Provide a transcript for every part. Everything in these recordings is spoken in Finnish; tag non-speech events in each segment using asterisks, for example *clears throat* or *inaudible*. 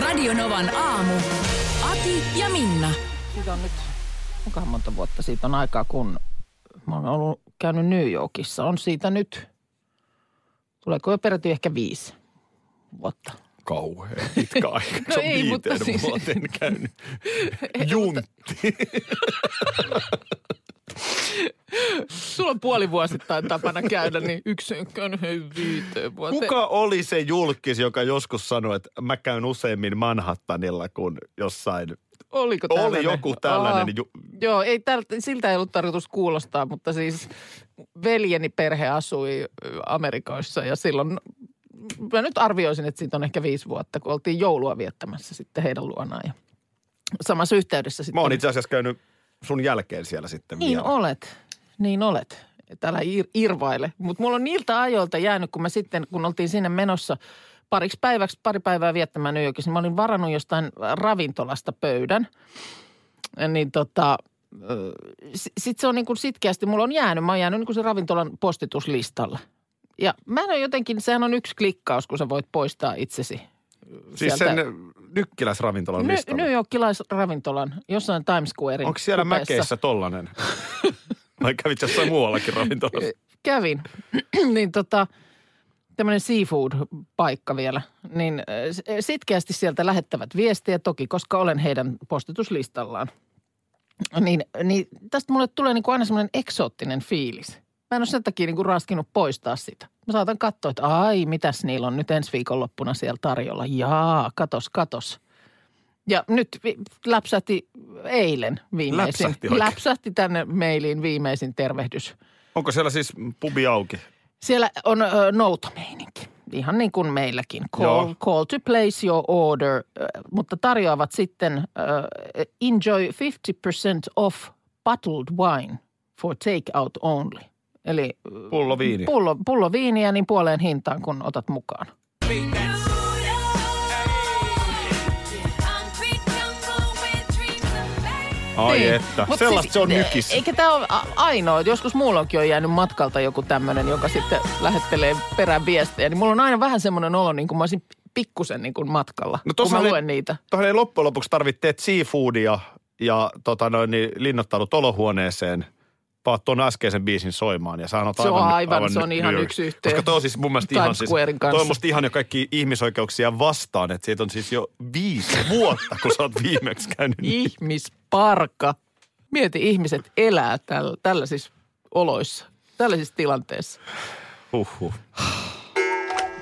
Radionovan aamu. Ati ja Minna. Siitä on nyt, kuinkahan monta vuotta siitä on aikaa, kun mä oon ollut käynyt New Yorkissa. On siitä nyt, tuleeko jo peräti ehkä viisi vuotta. Kauhean pitkä aika. *laughs* No Se on ei, mutta siis- vuoteen käynyt. *laughs* Juntti. *laughs* Sulla on puoli vuosittain tapana käydä, niin yksi on viiteen vuoteen. Kuka oli se julkis, joka joskus sanoi, että mä käyn useimmin Manhattanilla kuin jossain. Oliko Oli tällainen? joku tällainen. Aa, Ju- Joo, ei tältä, siltä ei ollut tarkoitus kuulostaa, mutta siis veljeni perhe asui Amerikoissa ja silloin mä nyt arvioisin, että siitä on ehkä viisi vuotta, kun oltiin joulua viettämässä sitten heidän luonaan ja samassa yhteydessä sitten. mä oon itse asiassa käynyt sun jälkeen siellä sitten Niin vielä. olet, niin olet. Täällä ir- irvaile. Mutta mulla on niiltä ajoilta jäänyt, kun mä sitten, kun oltiin sinne menossa pariksi päiväksi, pari päivää viettämään New Yorkissa, niin mä olin varannut jostain ravintolasta pöydän. Niin tota, sitten se on niin kuin sitkeästi, mulla on jäänyt, mä oon jäänyt niin kuin se ravintolan postituslistalle. Ja mä en ole jotenkin, sehän on yksi klikkaus, kun sä voit poistaa itsesi. Siis sieltä- sen nykkiläisravintolan Ny- listalla. New Yorkilaisravintolan jossain Times Squarein Onko siellä kupeessa. mäkeissä tollanen? *laughs* Vai kävit jossain muuallakin ravintolassa? kävin, *clears throat* niin tota, tämmöinen seafood-paikka vielä, niin sitkeästi sieltä lähettävät viestiä toki, koska olen heidän postituslistallaan. Niin, niin tästä mulle tulee niin kuin aina semmoinen eksoottinen fiilis. Mä en ole sen takia niin kuin raskinut poistaa sitä. Mä saatan katsoa, että ai, mitäs niillä on nyt ensi viikonloppuna siellä tarjolla. Jaa, katos, katos. Ja nyt vi- läpsähti eilen viimeisin. Läpsähti oikein? läpsähti tänne mailiin viimeisin tervehdys. Onko siellä siis pubi auki? Siellä on ö, noutomeininki, ihan niin kuin meilläkin. Call, Joo. call to place your order, ö, mutta tarjoavat sitten ö, enjoy 50% off bottled wine for take out only. Eli Pullo viini. pullo, pullo viiniä niin puoleen hintaan, kun otat mukaan. Ai Niin. että. Mut Sellaista se on nykissä. Eikä tämä ole ainoa. Joskus mullakin on jäänyt matkalta joku tämmöinen, joka sitten lähettelee perään viestejä. Niin mulla on aina vähän semmoinen olo, niin kuin mä olisin pikkusen niin kuin matkalla, No kun mä luen niitä. Tuohon ei loppujen lopuksi tarvitse teet seafoodia ja tota noin, niin linnoittaudut olohuoneeseen. Paat tuon äskeisen biisin soimaan ja sä oot Se on aivan, aivan, se on ihan yksi yhteen Koska toi on siis mun mielestä Times ihan siis, toi on musta ihan jo kaikki ihmisoikeuksia vastaan, että siitä on siis jo viisi *laughs* vuotta, kun sä oot viimeksi käynyt. Ihmisparka. Mieti, ihmiset elää tällä, tällaisissa oloissa, tällaisissa tilanteissa. Huhhuh.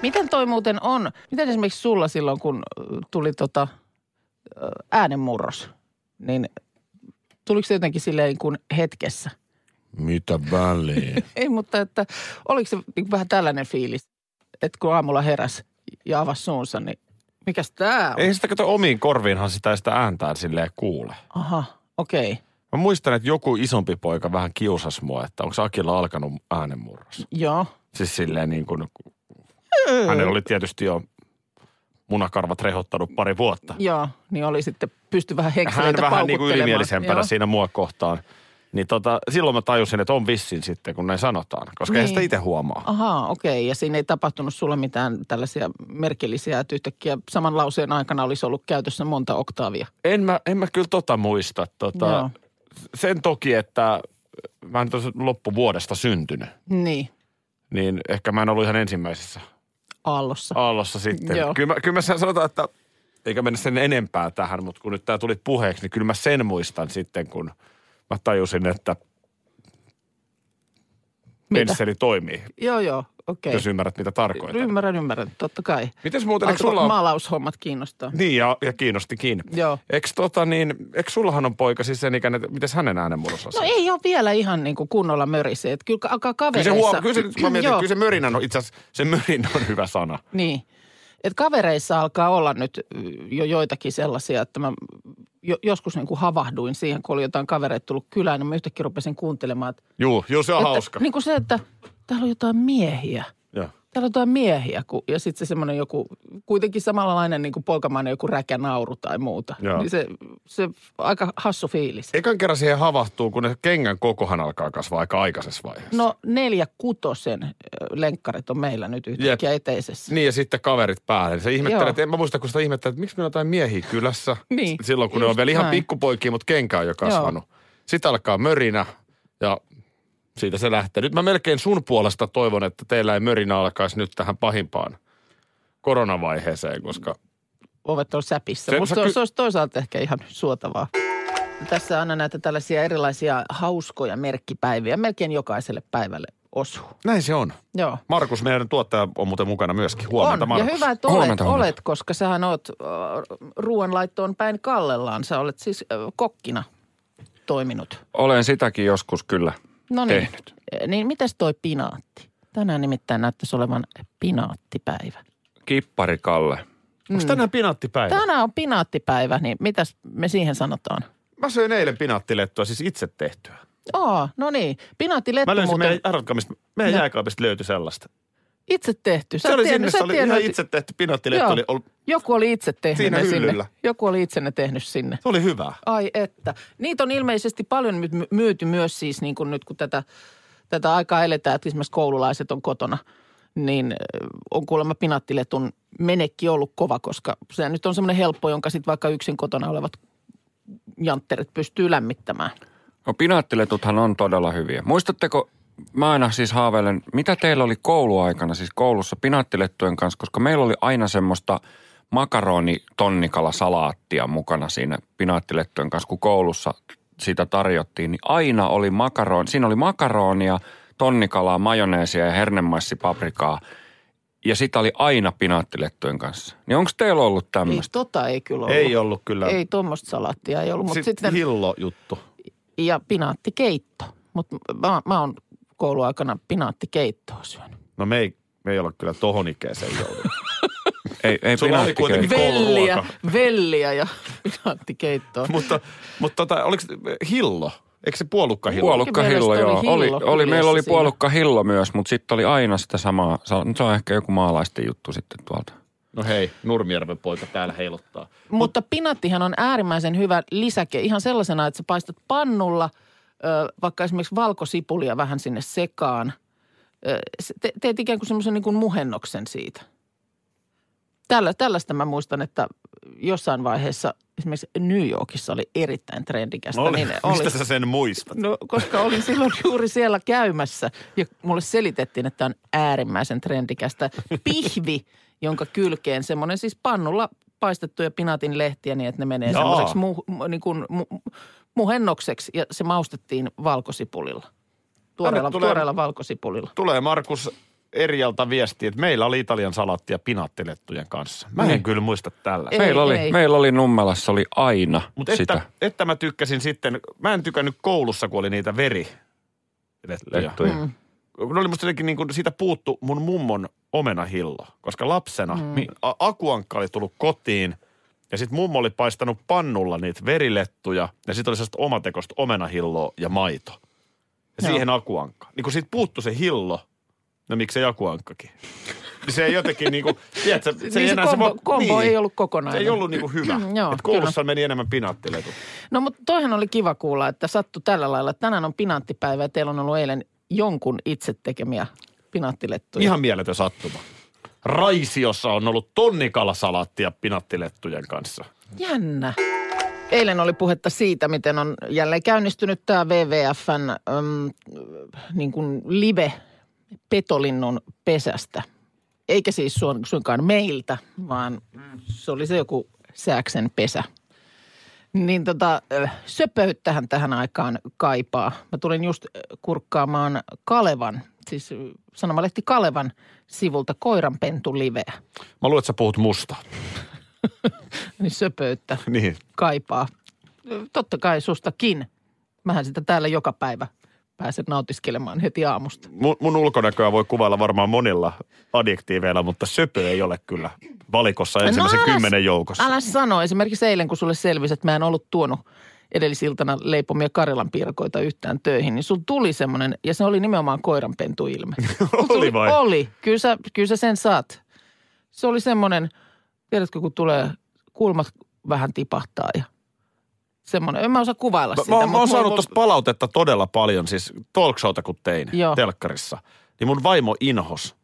Miten toi muuten on? Miten esimerkiksi sulla silloin, kun ö, tuli tota ö, äänenmurros, niin tuliko se jotenkin silleen kuin hetkessä? Mitä väliin? *laughs* Ei, mutta että oliko se niin vähän tällainen fiilis, että kun aamulla heräs ja avasi suunsa, niin mikäs tää on? Ei sitä kato omiin korviinhan sitä sitä ääntään silleen kuule. Aha, okei. Okay. Mä muistan, että joku isompi poika vähän kiusasi mua, että onko Akilla alkanut äänenmurros. Joo. Siis silleen niin kuin, hänellä oli tietysti jo munakarvat rehottanut pari vuotta. Joo, niin oli sitten, pysty vähän Hän henkseleitä vähän niin kuin ylimielisempänä Joo. siinä mua kohtaan. Niin tota, silloin mä tajusin, että on vissin sitten, kun näin sanotaan. Koska niin. eihän sitä itse huomaa. Ahaa, okei. Ja siinä ei tapahtunut sulle mitään tällaisia merkillisiä, että yhtäkkiä saman lauseen aikana olisi ollut käytössä monta oktaavia. En mä, en mä kyllä tota muista. Tota, Joo. sen toki, että mä en loppuvuodesta syntynyt. Niin, Niin ehkä mä en ollut ihan ensimmäisessä aallossa. aallossa sitten. Joo. Kyllä mä, kyllä mä sanotaan, että eikä mennä sen enempää tähän, mutta kun nyt tämä tuli puheeksi, niin kyllä mä sen muistan sitten, kun mä tajusin, että Mitä? pensseli toimii. Joo, joo, okei. Jos ymmärrät, mitä tarkoitan. Ymmärrän, ymmärrän, totta kai. Mites muuten, eikö sulla maalaushommat kiinnostaa. Niin, ja, ja kiinnostikin. Joo. Eikö, tota, niin, eikö sullahan on poika siis sen ikäinen, että miten hänen on? No ei ole vielä ihan niin kuin kunnolla mörisee. Että kyllä alkaa Kyllä kavereissa. se, huom- kyllä se, mä mietin, kyllä se mörinä on, itse asiassa se mörinä on hyvä sana. Niin. Et kavereissa alkaa olla nyt jo joitakin sellaisia, että mä jo, joskus niin kuin havahduin siihen, kun oli jotain kavereita tullut kylään, niin mä yhtäkkiä rupesin kuuntelemaan, että, Juu, juu, se on että hauska. niin kuin se, että täällä on jotain miehiä. Joo. Täällä on jotain miehiä, kun, ja sitten se semmoinen joku, kuitenkin samanlainen niin kuin poikamainen joku räkänauru tai muuta. Joo. Niin se, se aika hassu fiilis. Ekan kerran siihen havahtuu, kun ne kengän kokohan alkaa kasvaa aika aikaisessa vaiheessa. No neljä kutosen lenkkarit on meillä nyt yhtäkkiä eteisessä. Niin ja sitten kaverit päälle. Se ihmettelee, Joo. että en mä muista, kun sitä ihmettelee, että miksi meillä on jotain miehiä kylässä. *laughs* Niin, Silloin, kun ne on just vielä ihan näin. pikkupoikia, mutta kenkä on jo kasvanut. Sitten alkaa mörinä ja siitä se lähtee. Nyt mä melkein sun puolesta toivon, että teillä ei mörinä alkaisi nyt tähän pahimpaan koronavaiheeseen, koska ovet on säpissä. Se- Mutta se, ky- se olisi toisaalta ehkä ihan suotavaa. Tässä aina näitä tällaisia erilaisia hauskoja merkkipäiviä. Melkein jokaiselle päivälle osuu. näin se on. Joo. Markus, meidän tuottaja, on muuten mukana myöskin. Huomenta, on. Markus. Ja hyvä, että olet, Huomenta, huomenta. olet, koska sähän oot äh, ruoanlaittoon päin kallellaan. Sä olet siis äh, kokkina toiminut. Olen sitäkin joskus kyllä No niin. tehnyt. Niin mites toi pinaatti? Tänään nimittäin näyttäisi olevan pinaattipäivä. Kippari Kalle. Onko tänään pinaattipäivä? Tänään on pinaattipäivä, niin mitäs me siihen sanotaan? Mä söin eilen pinaattilettua, siis itse tehtyä. Aa, no niin. Pinaattilettu Mä löysin muuten meidän, arvatkaa, mistä meidän No. jääkaapista löytyi sellaista. Itse tehty. Sä Se oli tiennyt- sinne, se oli tiennyt, ihan itse tehty pinaattilettu. Joo. Oli, oli, Joku oli itse tehnyt Siinä ne hyllyllä. sinne. Joku oli itse ne tehnyt sinne. se oli hyvä. Ai että. Niitä on ilmeisesti paljon myyty myös siis niin kuin nyt kun tätä, tätä aikaa eletään, että esimerkiksi koululaiset on kotona, niin on kuulemma pinaattiletun menekki ollut kova, koska se nyt on semmoinen helppo, jonka sitten vaikka yksin kotona olevat jantterit pystyy lämmittämään. No pinaattiletuthan on todella hyviä. Muistatteko, mä aina siis haaveilen, mitä teillä oli kouluaikana, siis koulussa pinaattilettujen kanssa, koska meillä oli aina semmoista makaroni tonnikala salaattia mukana siinä pinaattilettujen kanssa, kun koulussa sitä tarjottiin, niin aina oli makaron, siinä oli makaronia, tonnikalaa, majoneesia ja hernemaisipaprikaa. Ja sitä oli aina pinaattilettujen kanssa. Niin onko teillä ollut Ei, tämmöistä? tota ei kyllä ollut. Ei ollut kyllä. Ei tuommoista salaattia ei ollut, mutta Sitten sitten, hillo-juttu. ja pinaattikeitto. Mutta mä, mä oon kouluaikana pinaattikeittoa syönyt. No me ei, me ei olla kyllä tohon ikäiseen joudunut. *laughs* Ei, ei Sulla oli kuitenkin. Velliä, velliä ja pinaattikeittoa. mutta mutta tota, oliko se hillo? Eikö se puolukka hillo? Puolukka hillo, joo. oli Oli, hillo oli, meillä oli puolukka hillo myös, mutta sitten oli aina sitä samaa. Se on- se on ehkä joku maalaisten juttu sitten tuolta. No hei, Nurmijärven poika täällä heiluttaa. Mutta pinattihan on äärimmäisen hyvä lisäke ihan sellaisena, että sä paistat pannulla vaikka esimerkiksi valkosipulia vähän sinne sekaan. Te, teet ikään kuin semmoisen niin kuin muhennoksen siitä. Tällä, tällaista mä muistan, että jossain vaiheessa esimerkiksi New Yorkissa oli erittäin trendikästä. Oli, niin mistä sä sen muistat? No, koska olin silloin juuri siellä käymässä ja mulle selitettiin, että on äärimmäisen trendikästä pihvi, jonka kylkeen semmoinen siis pannulla paistettuja pinaatin lehtiä niin, että ne menee Jaa. semmoiseksi mu, mu, niin kuin mu, muhennokseksi ja se maustettiin valkosipulilla. Tuoreella, tulee- tuoreella valkosipulilla. Tulee Markus Erialta viesti, että meillä oli Italian salaattia pinaattilettujen kanssa. Mä en Niin. kyllä muista tällä. Ei, meillä, oli, ei. meillä oli Nummelassa oli aina Mutta sitä että, että mä tykkäsin sitten, mä en tykännyt koulussa, kun oli niitä veri. lettuja. Mm. Ne oli musta jotenkin niin kuin, siitä puuttu mun mummon omenahillo, koska lapsena mm. a- akuankka oli tullut kotiin ja sitten mummo oli paistanut pannulla niitä verilettuja ja sitten oli sellaista omatekosta omenahilloa ja maito. Ja Joo. siihen akuankka. Niin kun siitä puuttu se hillo, no miksei akuankkakin? Niin se ei jotenkin niin kuin, tiedätkö, se, niin se enää kombo, vo- kombo niin. ei ollut Se kokonainen. ei ollut niin kuin hyvä. Joo, Et koulussa meni enemmän pinaattiletut. No mutta toihan oli kiva kuulla, että sattu tällä lailla. että Tänään on pinaattipäivä ja teillä on ollut eilen jonkun itse tekemiä pinaattilettuja. Ihan mieletön sattuma. Raisiossa on ollut tonnikalasalaattia pinattilettujen kanssa. Jännä. Eilen oli puhetta siitä, miten on jälleen käynnistynyt tämä WWFn äm, niin kuin live petolinnun pesästä. Eikä siis suin- suinkaan meiltä, vaan se oli se joku sääksen pesä. Niin tota, söpöyttähän tähän aikaan kaipaa. Mä tulin just kurkkaamaan Kalevan, siis sanomalehti Kalevan sivulta koiranpentu liveä. Mä luulen, että sä puhut musta. *laughs* Niin söpöyttä *laughs* Niin. kaipaa. Totta kai sustakin. Mähän sitä täällä joka päivä pääse nautiskelemaan heti aamusta. Mun, mun ulkonäköä voi kuvailla varmaan monilla adjektiiveilla, mutta söpö ei ole kyllä valikossa ensimmäisen No kymmenen joukossa. Älä sano. Esimerkiksi eilen, kun sulle selvisi, että mä en ollut tuonut edellisiltana leipomia Karjalan piirakoita yhtään töihin, niin sulla tuli semmoinen, ja se oli nimenomaan koiranpentuilme. *laughs* Oli vai? Oli. Kyllä sä, kyllä sä sen saat. Se oli semmoinen, tiedätkö, kun tulee kulmat vähän tipahtaa ja semmoinen. En mä osaa kuvailla Mä, sitä. mä, mä oon saanut tuosta palautetta todella paljon, siis talkshowta kun tein Joo. telkkarissa. Niin mun vaimo inhos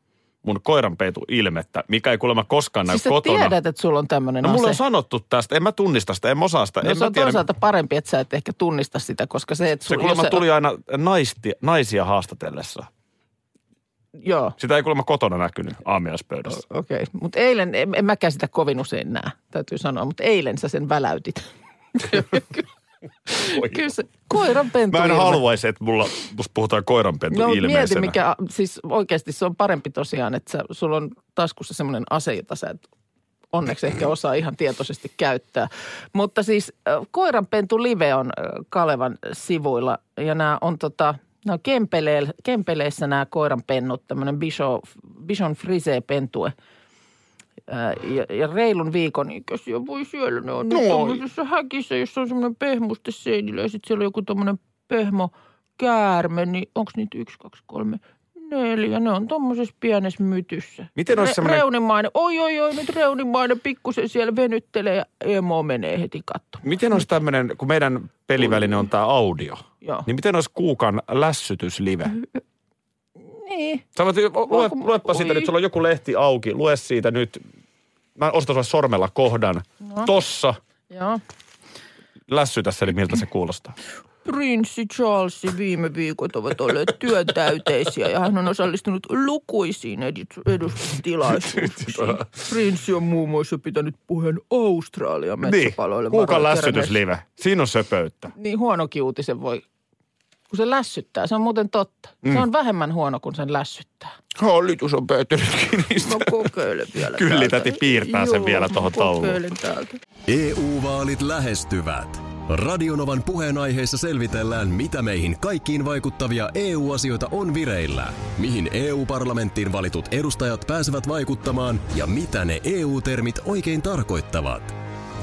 mun koiranpeitu ilmettä, mikä ei kuulemma koskaan näy Siis kotona. tiedät, että sulla on tämmöinen No mulle on ase. sanottu tästä, en mä tunnista sitä, en mä osaa sitä. No en se mä on tiedä. toisaalta parempi, että sä et ehkä tunnista sitä, koska se, että Se sulla, kuulemma tuli aina naisti, naisia haastatellessa. Joo, Sitä ei kuulemma kotona näkynyt aamiaispöydässä. okei. Okay. Mutta eilen, en, en mäkään sitä kovin usein näe, täytyy sanoa. Mutta eilen sä sen väläytit. *laughs* *laughs* Kyllä se koiranpentu Mä en haluaisi, että mulla, musta puhutaan koiranpentu No ilmeisenä. mieti mikä, siis oikeasti se on parempi tosiaan, että sä, sulla on taskussa semmoinen ase, jota sä et onneksi ehkä osaa ihan tietoisesti käyttää. Mutta siis Koiranpentu Live on Kalevan sivuilla ja nämä on tota, nämä Kempele, Kempeleissä nämä koiranpennut, tämmöinen Bichon, Bichon Frise pentue. Äh, Ja, ja reilun viikon ikäisiä voi siellä, ne on tämmöisessä häkissä, jossa on semmoinen pehmuste seinillä ja sitten siellä on joku tämmöinen pehmo käärme, niin onko niitä yksi, kaksi, kolme, neljä, ne on tuommoisessa pienessä mytyssä. Miten olisi semmoinen- Reunimainen, oi oi oi, nyt reunimainen pikkusen siellä venyttelee ja emo menee heti katsomaan. Miten olisi tämmöinen, kun meidän peliväline on tämä audio, Joo. niin miten olisi kuukan lässytyslive? *laughs* Niin. Sä voit, lue, luepa siitä oi. nyt, sulla on joku lehti auki, lue siitä nyt. Mä ostan sulle sormella kohdan. No. Tossa, Joo. lässytä se, eli miltä se kuulostaa. Prinssi Charlesin viime viikot ovat olleet työtäyteisiä ja hän on osallistunut lukuisiin edus- edustustilaisuuksiin. Prinssi on muun muassa pitänyt puheen Australian Niin, metsäpaloille. kuukan varoja keränneessä- lässytyslive. Siinä on söpöyttä. Niin huonokin uutisen voi, kun se lässyttää. Se on muuten totta. Mm. Se on vähemmän huono, kun sen lässyttää. Hallitus on päätynytkin niistä. No kokeile vielä Kyllä, täältä. täti piirtää sen Joo, vielä tohon tauluun. EU-vaalit lähestyvät. Radionovan puheenaiheessa selvitellään, mitä meihin kaikkiin vaikuttavia EU-asioita on vireillä, mihin EU-parlamenttiin valitut edustajat pääsevät vaikuttamaan ja mitä ne EU-termit oikein tarkoittavat.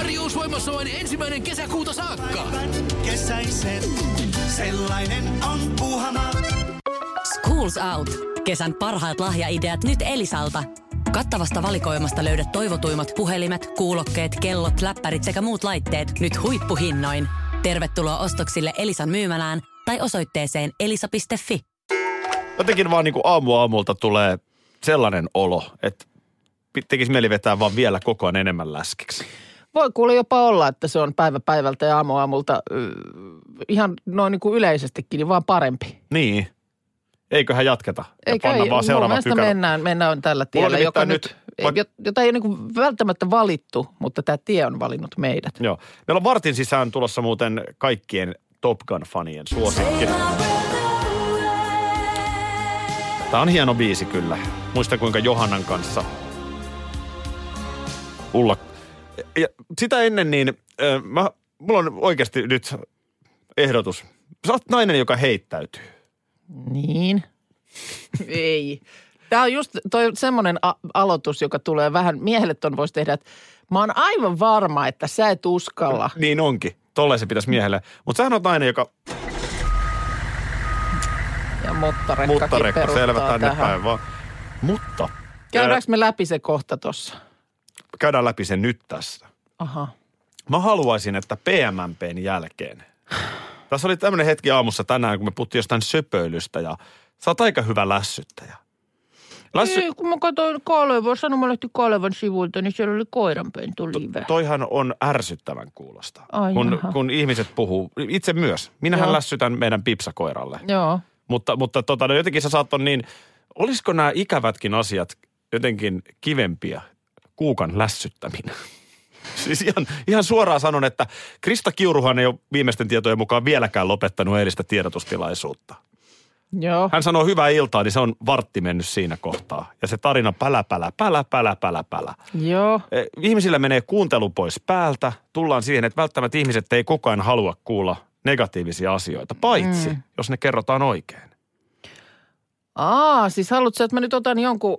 Tarjous voimassa vain ensimmäinen kesäkuuta saakka. Kesäisen. Sellainen on Puuhamaa. Schools Out. Kesän parhaat lahjaideat nyt Elisalta. Kattavasta valikoimasta löydät toivotuimmat puhelimet, kuulokkeet, kellot, läppärit sekä muut laitteet nyt huippuhinnoin. Tervetuloa ostoksille Elisan myymälään tai osoitteeseen elisa.fi. Jotenkin vaan niin kuin aamu aamulta tulee sellainen olo, että tekisi mieli vetää vaan vielä koko ajan enemmän läskiksi. Voi kuule jopa olla, että se on päivä päivältä ja aamu aamulta ihan noin niin kuin yleisestikin, niin vaan parempi. Niin. Eiköhän jatketa. Ja Eikä, panna vaan mun seuraava pykälä. mennään, mennään tällä tiellä, joka nyt, nyt- nyt jota ei ole niin välttämättä valittu, mutta tämä tie on valinnut meidät. Joo. Meillä on vartin sisään tulossa muuten kaikkien Top Gun-fanien suosikki. Tämä on hieno biisi kyllä. Muista kuinka Johannan kanssa Ulla. Ja sitä ennen niin, äh, mä, mulla on oikeasti nyt ehdotus. Sä oot nainen, joka heittäytyy. Niin. Ei. Tämä on just toi semmoinen a- aloitus, joka tulee vähän, miehelle ton voisi tehdä, että mä oon aivan varma, että sä et uskalla. Niin onkin. Tolleen se pitäisi miehelle. Mutta sähän on nainen, joka Ja mottarekkakin muttarekka selvä tänne tähän. päin vaan. Mutta Käydäänkö me läpi se kohta tossa? Käydään läpi se nyt tässä. Aha. Mä haluaisin, että PMMPn jälkeen. Tässä oli tämmöinen hetki aamussa tänään, kun me puhuttiin jostain söpöilystä ja sä oot aika hyvä lässyttäjä. Lässy, Ei, kun mä katsoin Kalevan, sanomalehti Kalevan sivuilta, niin siellä oli koiranpentu live. toihan on ärsyttävän kuulosta, Ai kun, jaha. kun ihmiset puhuu. Itse myös. Minähän Joo. lässytän meidän pipsakoiralle. Joo. Mutta, mutta tota, no jotenkin sä saat on niin, olisiko nämä ikävätkin asiat jotenkin kivempiä? Kuukan lässyttäminen. *laughs* Siis ihan, ihan suoraan sanon, että Krista Kiuruhan ei ole viimeisten tietojen mukaan vieläkään lopettanut eilistä tiedotustilaisuutta. Joo. Hän sanoo hyvää iltaa, niin se on vartti mennyt siinä kohtaa. Ja se tarina pälä, pälä, pälä, pälä, pälä, pälä. Joo. Eh, Ihmisillä menee kuuntelu pois päältä. Tullaan siihen, että välttämättä ihmiset ei koko ajan halua kuulla negatiivisia asioita, paitsi mm. jos ne kerrotaan oikein. Aa, siis haluatko, että mä nyt otan jonkun,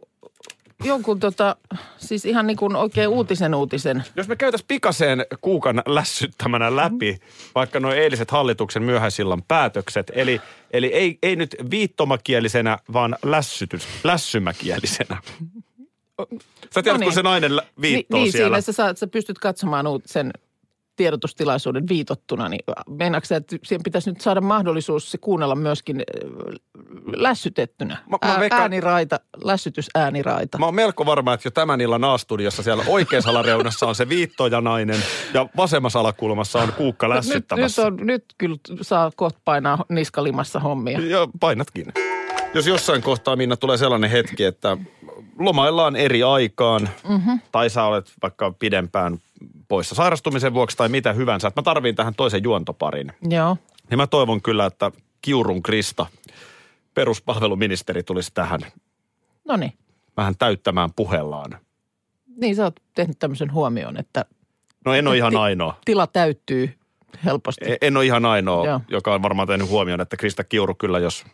jonkun tota, siis ihan niin kuin oikein uutisen uutisen. Jos me käytäisiin pikaseen kuukan lässyttämänä läpi vaikka nuo eiliset hallituksen myöhäisillan päätökset, eli, eli ei, ei nyt viittomakielisenä, vaan lässytys, lässymäkielisenä. Sä tiedät, No kun niin. se nainen viittoo niin, siellä. siinä sä, saat, sä pystyt katsomaan uut sen tiedotustilaisuuden viitottuna, niin meinaatko sä, että siihen pitäisi nyt saada mahdollisuus se kuunnella myöskin äh, lässytettynä? Mä- mä veikkaan- Ääniraita, lässytysääniraita. Mä oon melko varma, että jo tämän illan A-studiossa siellä oikeassa alareunassa on se viittojanainen ja vasemmassa alakulmassa on kuukka nyt, nyt, lässyttämässä. on, nyt kyllä saa kohta painaa niskalimassa hommia. Ja painatkin. Jos jossain kohtaa, Minna, tulee sellainen hetki, että lomaillaan eri aikaan, mm-hmm. tai sä olet vaikka pidempään poissa sairastumisen vuoksi tai mitä hyvänsä, että mä tarviin tähän toisen juontoparin. Joo. Niin mä toivon kyllä, että Kiurun Krista, peruspalveluministeri, tulisi tähän No niin. vähän täyttämään puhellaan. Niin sä oot tehnyt tämmöisen huomioon, että No en ole ihan ainoa. tila täyttyy helposti. E- En ole ihan ainoa, Joo. joka on varmaan tehnyt huomioon, että Krista Kiuru kyllä, jos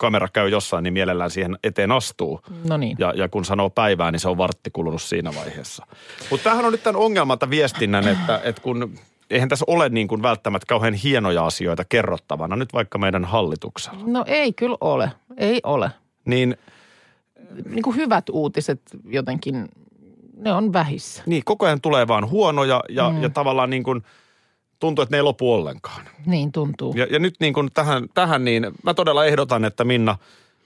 kamera käy jossain, niin mielellään siihen eteen astuu. No niin. Ja, ja kun sanoo päivää, niin se on vartti kulunut siinä vaiheessa. Mutta tämähän on nyt tämän ongelmalta viestinnän, että, että kun eihän tässä ole niin kuin välttämättä kauhean hienoja asioita kerrottavana, nyt vaikka meidän hallituksella. No ei kyllä ole. Ei ole. Niin, Niin kuin hyvät uutiset jotenkin, ne on vähissä. niin koko ajan tulee vaan huonoja ja, mm. ja tavallaan niin kuin tuntuu, että ne ei lopu ollenkaan. Niin tuntuu. Ja, ja nyt niin kuin tähän, tähän, niin mä todella ehdotan, että Minna,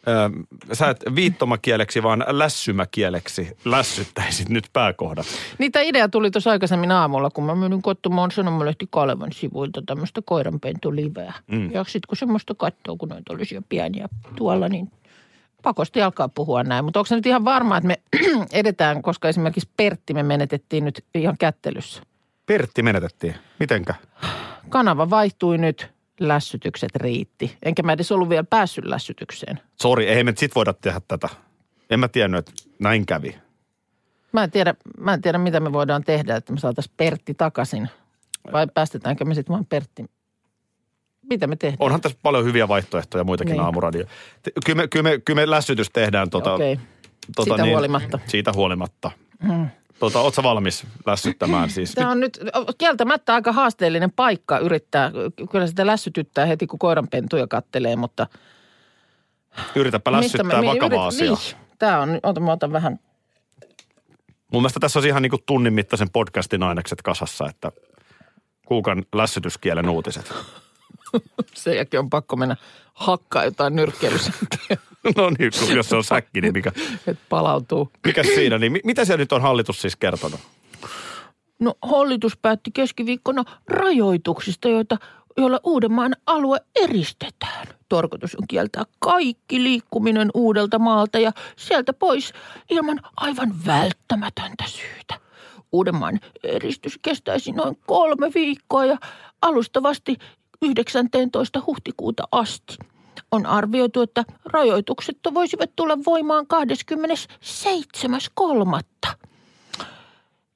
ää, sä et viittomakieleksi, vaan lässymäkieleksi lässyttäisit nyt pääkohdat. Niitä idea tuli tuossa aikaisemmin aamulla, kun mä menin katsomaan sanomalehti Kalevan sivuilta tämmöistä koiranpentuliveä. Mm. Ja sitten kun semmoista katsoo, kun noita olisi jo pieniä tuolla, niin pakosti alkaa puhua näin. Mutta onko se nyt ihan varma, että me *clears throat* edetään, koska esimerkiksi Pertti me menetettiin nyt ihan kättelyssä. Pertti menetettiin. Mitenkä? Kanava vaihtui nyt, lässytykset riitti. Enkä mä edes ollut vielä päässyt lässytykseen. Sori, ei me sit voida tehdä tätä. En mä tiennyt, että näin kävi. Mä en tiedä, mä en tiedä mitä me voidaan tehdä, että me saataisiin Pertti takaisin. Vai päästetäänkö me sitten vaan Pertti? Mitä me tehdään? Onhan tässä paljon hyviä vaihtoehtoja muitakin Niin. niin. aamuradio. Kyllä me, kyllä, me, kyllä me lässytys tehdään. Tota, Okei. Siitä huolimatta. Siitä huolimatta. Mm. Tota, ootko sä valmis lässyttämään siis? Tämä on nyt kieltämättä aika haasteellinen paikka yrittää. Kyllä sitä lässytyttää heti, kun koiranpentuja kattelee, mutta... Yritäpä lässyttää mi- vakava yrit- asia. Niin, tämä on, ota, mä otan vähän. Mun mielestä tässä on ihan niin kuin tunnin mittaisen podcastin ainekset kasassa, että kuukan lässytyskielen uutiset. *laughs* Sen jälkeen on pakko mennä hakkaa jotain nyrkkeilysäkkiä, *laughs* no niin, kun- jos se on säkki, niin mikä, *laughs* että palautuu. mikä siinä? Niin mi- mitä siellä nyt on hallitus siis kertonut? No hallitus päätti keskiviikkona rajoituksista, joita, joilla Uudenmaan alue eristetään. Tarkoitus on kieltää kaikki liikkuminen uudelta maalta ja sieltä pois ilman aivan välttämätöntä syytä. Uudenmaan eristys kestäisi noin kolme viikkoa ja alustavasti 19. huhtikuuta asti. On arvioitu, että rajoitukset voisivat tulla voimaan 27.3.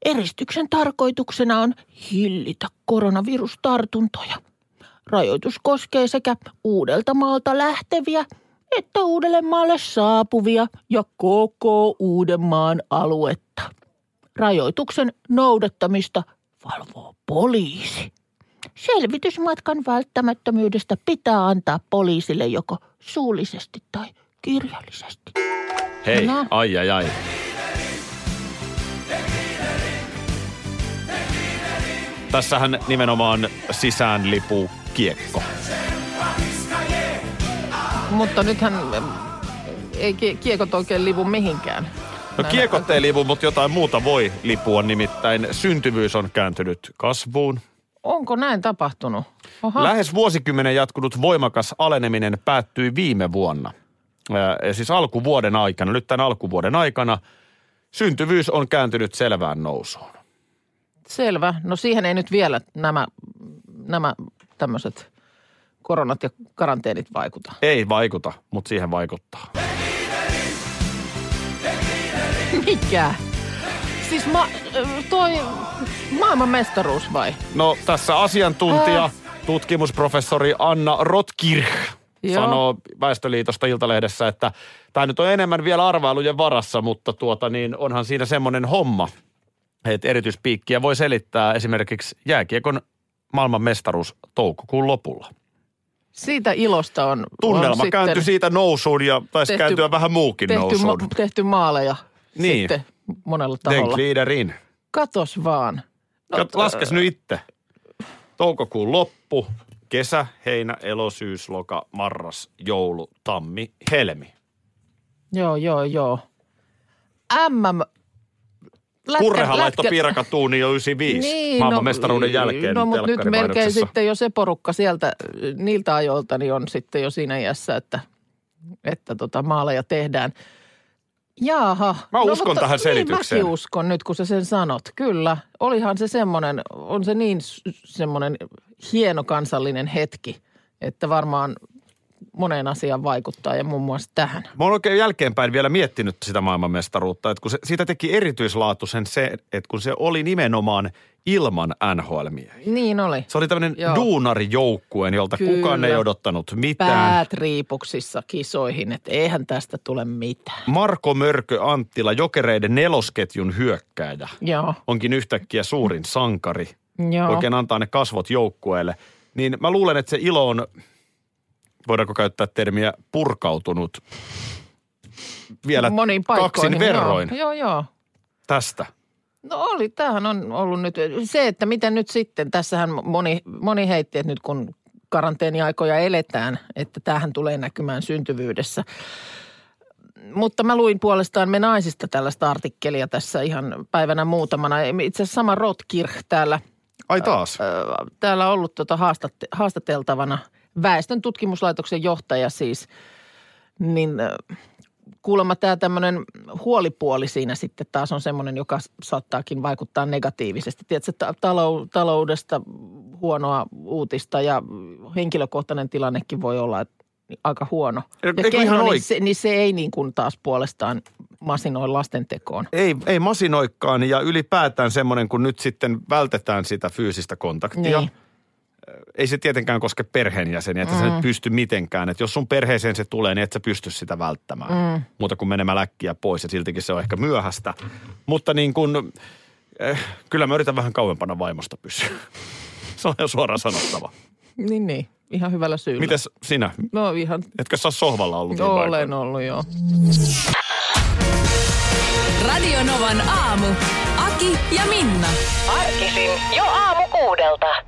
Eristyksen tarkoituksena on hillitä koronavirustartuntoja. Rajoitus koskee sekä uudelta maalta lähteviä että Uudellemaalle saapuvia ja koko Uudenmaan aluetta. Rajoituksen noudattamista valvoo poliisi. Selvitysmatkan välttämättömyydestä pitää antaa poliisille joko suullisesti tai kirjallisesti. Hei, No. ai ai ai. Tässähän nimenomaan sisään lipuu kiekko. Mutta nythän ei kie- kiekot oikein livu mihinkään. No kiekot ei lipu, mutta jotain muuta voi lipua, nimittäin syntyvyys on kääntynyt kasvuun. Onko näin tapahtunut? Oha. Lähes vuosikymmenen jatkunut voimakas aleneminen päättyi viime vuonna. Ja siis alkuvuoden aikana, nyt tämän alkuvuoden aikana, syntyvyys on kääntynyt selvään nousuun. Selvä. No siihen ei nyt vielä nämä, nämä tämmöiset koronat ja karanteenit vaikuta. Ei vaikuta, mutta siihen vaikuttaa. Mikä? Siis ma, toi maailman mestaruus vai? No tässä asiantuntija, Äh. tutkimusprofessori Anna Rotkirch Joo. sanoo Väestöliitosta Iltalehdessä, että tämä nyt on enemmän vielä arvailujen varassa, mutta tuota niin onhan siinä semmoinen homma, että erityispiikkiä voi selittää esimerkiksi jääkiekon maailman mestaruus toukokuun lopulla. Siitä ilosta on Tunnelma on kääntyi siitä nousuun ja taisi tehty- kääntyä vähän muukin tehty, nousuun. ma- tehty maaleja Niin. sitten monella taholla. glider in. Katos vaan. No, Kat, laskes nyt itse. Toukokuun loppu, kesä, heinä, elo, syys, loka, marras, joulu, tammi, helmi. Joo, joo, joo. MM... Lätkä- Kurrehan laittoi lätkä- piirakatuuni jo 95 niin, maailman mestaruuden jälkeen. No, mutta nyt melkein sitten jo se porukka sieltä, niiltä ajoilta, niin on sitten jo siinä iässä, että, että tota maaleja tehdään. Jaaha. Mä uskon tähän Niin, selitykseen. mäkin uskon nyt, kun sä sen sanot. Kyllä. Olihan se semmoinen, on se niin semmoinen hieno kansallinen hetki, että varmaan moneen asiaan vaikuttaa ja muun muassa tähän. Mä oon oikein jälkeenpäin vielä miettinyt sitä maailmanmestaruutta, että kun se, siitä teki erityislaatuisen se, että kun se oli nimenomaan ilman nhl Niin oli. Se oli tämmöinen Joo. duunarijoukkueen, jolta Kyllä. kukaan ei odottanut mitään. Päät riipuksissa kisoihin, että eihän tästä tule mitään. Marko Mörkö Anttila, jokereiden nelosketjun hyökkääjä, Joo, onkin yhtäkkiä suurin sankari. joo. Oikein antaa ne kasvot joukkueelle. Niin mä luulen, että se ilo on, voidaanko käyttää termiä, purkautunut vielä Moniin kaksin verroin Joo, joo, joo. tästä. No oli, tämähän on ollut nyt, se, että miten nyt sitten, tässähän moni, moni heitti, että nyt kun karanteeniaikoja eletään, että tämähän tulee näkymään syntyvyydessä. Mutta mä luin puolestaan me naisista tällaista artikkelia tässä ihan päivänä muutamana. Itse asiassa sama Rotkirch täällä, Ai taas. täällä ollut tota haastatte, haastateltavana väestön tutkimuslaitoksen johtaja siis. Niin kuulemma tämä tämmöinen huolipuoli siinä sitten taas on semmoinen, joka saattaakin vaikuttaa negatiivisesti. Tiedätkö, ta- talou- taloudesta huonoa uutista ja henkilökohtainen tilannekin voi olla että aika huono. Ja oik- niin, se, niin se ei niin kuin taas puolestaan masinoi lasten tekoon. Ei, ei masinoikkaan ja ylipäätään semmoinen, kun nyt sitten vältetään sitä fyysistä kontaktia. Niin. Ei se tietenkään koske perheenjäseniä, että mm. sä nyt pysty mitenkään. Että jos sun perheeseen se tulee, niin et sä pysty sitä välttämään. Mm. Muuta kuin menemään läkkiä pois ja siltikin se on ehkä myöhäistä. Mutta niin kun, eh, kyllä mä yritän vähän kauempana vaimosta pysyä. *laughs* se on ihan suoraan sanottava. Niin, niin. Ihan hyvällä syyllä. Mites sinä? No ihan, Etkö sä sohvalla ollut? viime olen aikoina? ollut joo. Radio Novan aamu. Aki ja Minna. Arkisin jo aamu kuudelta.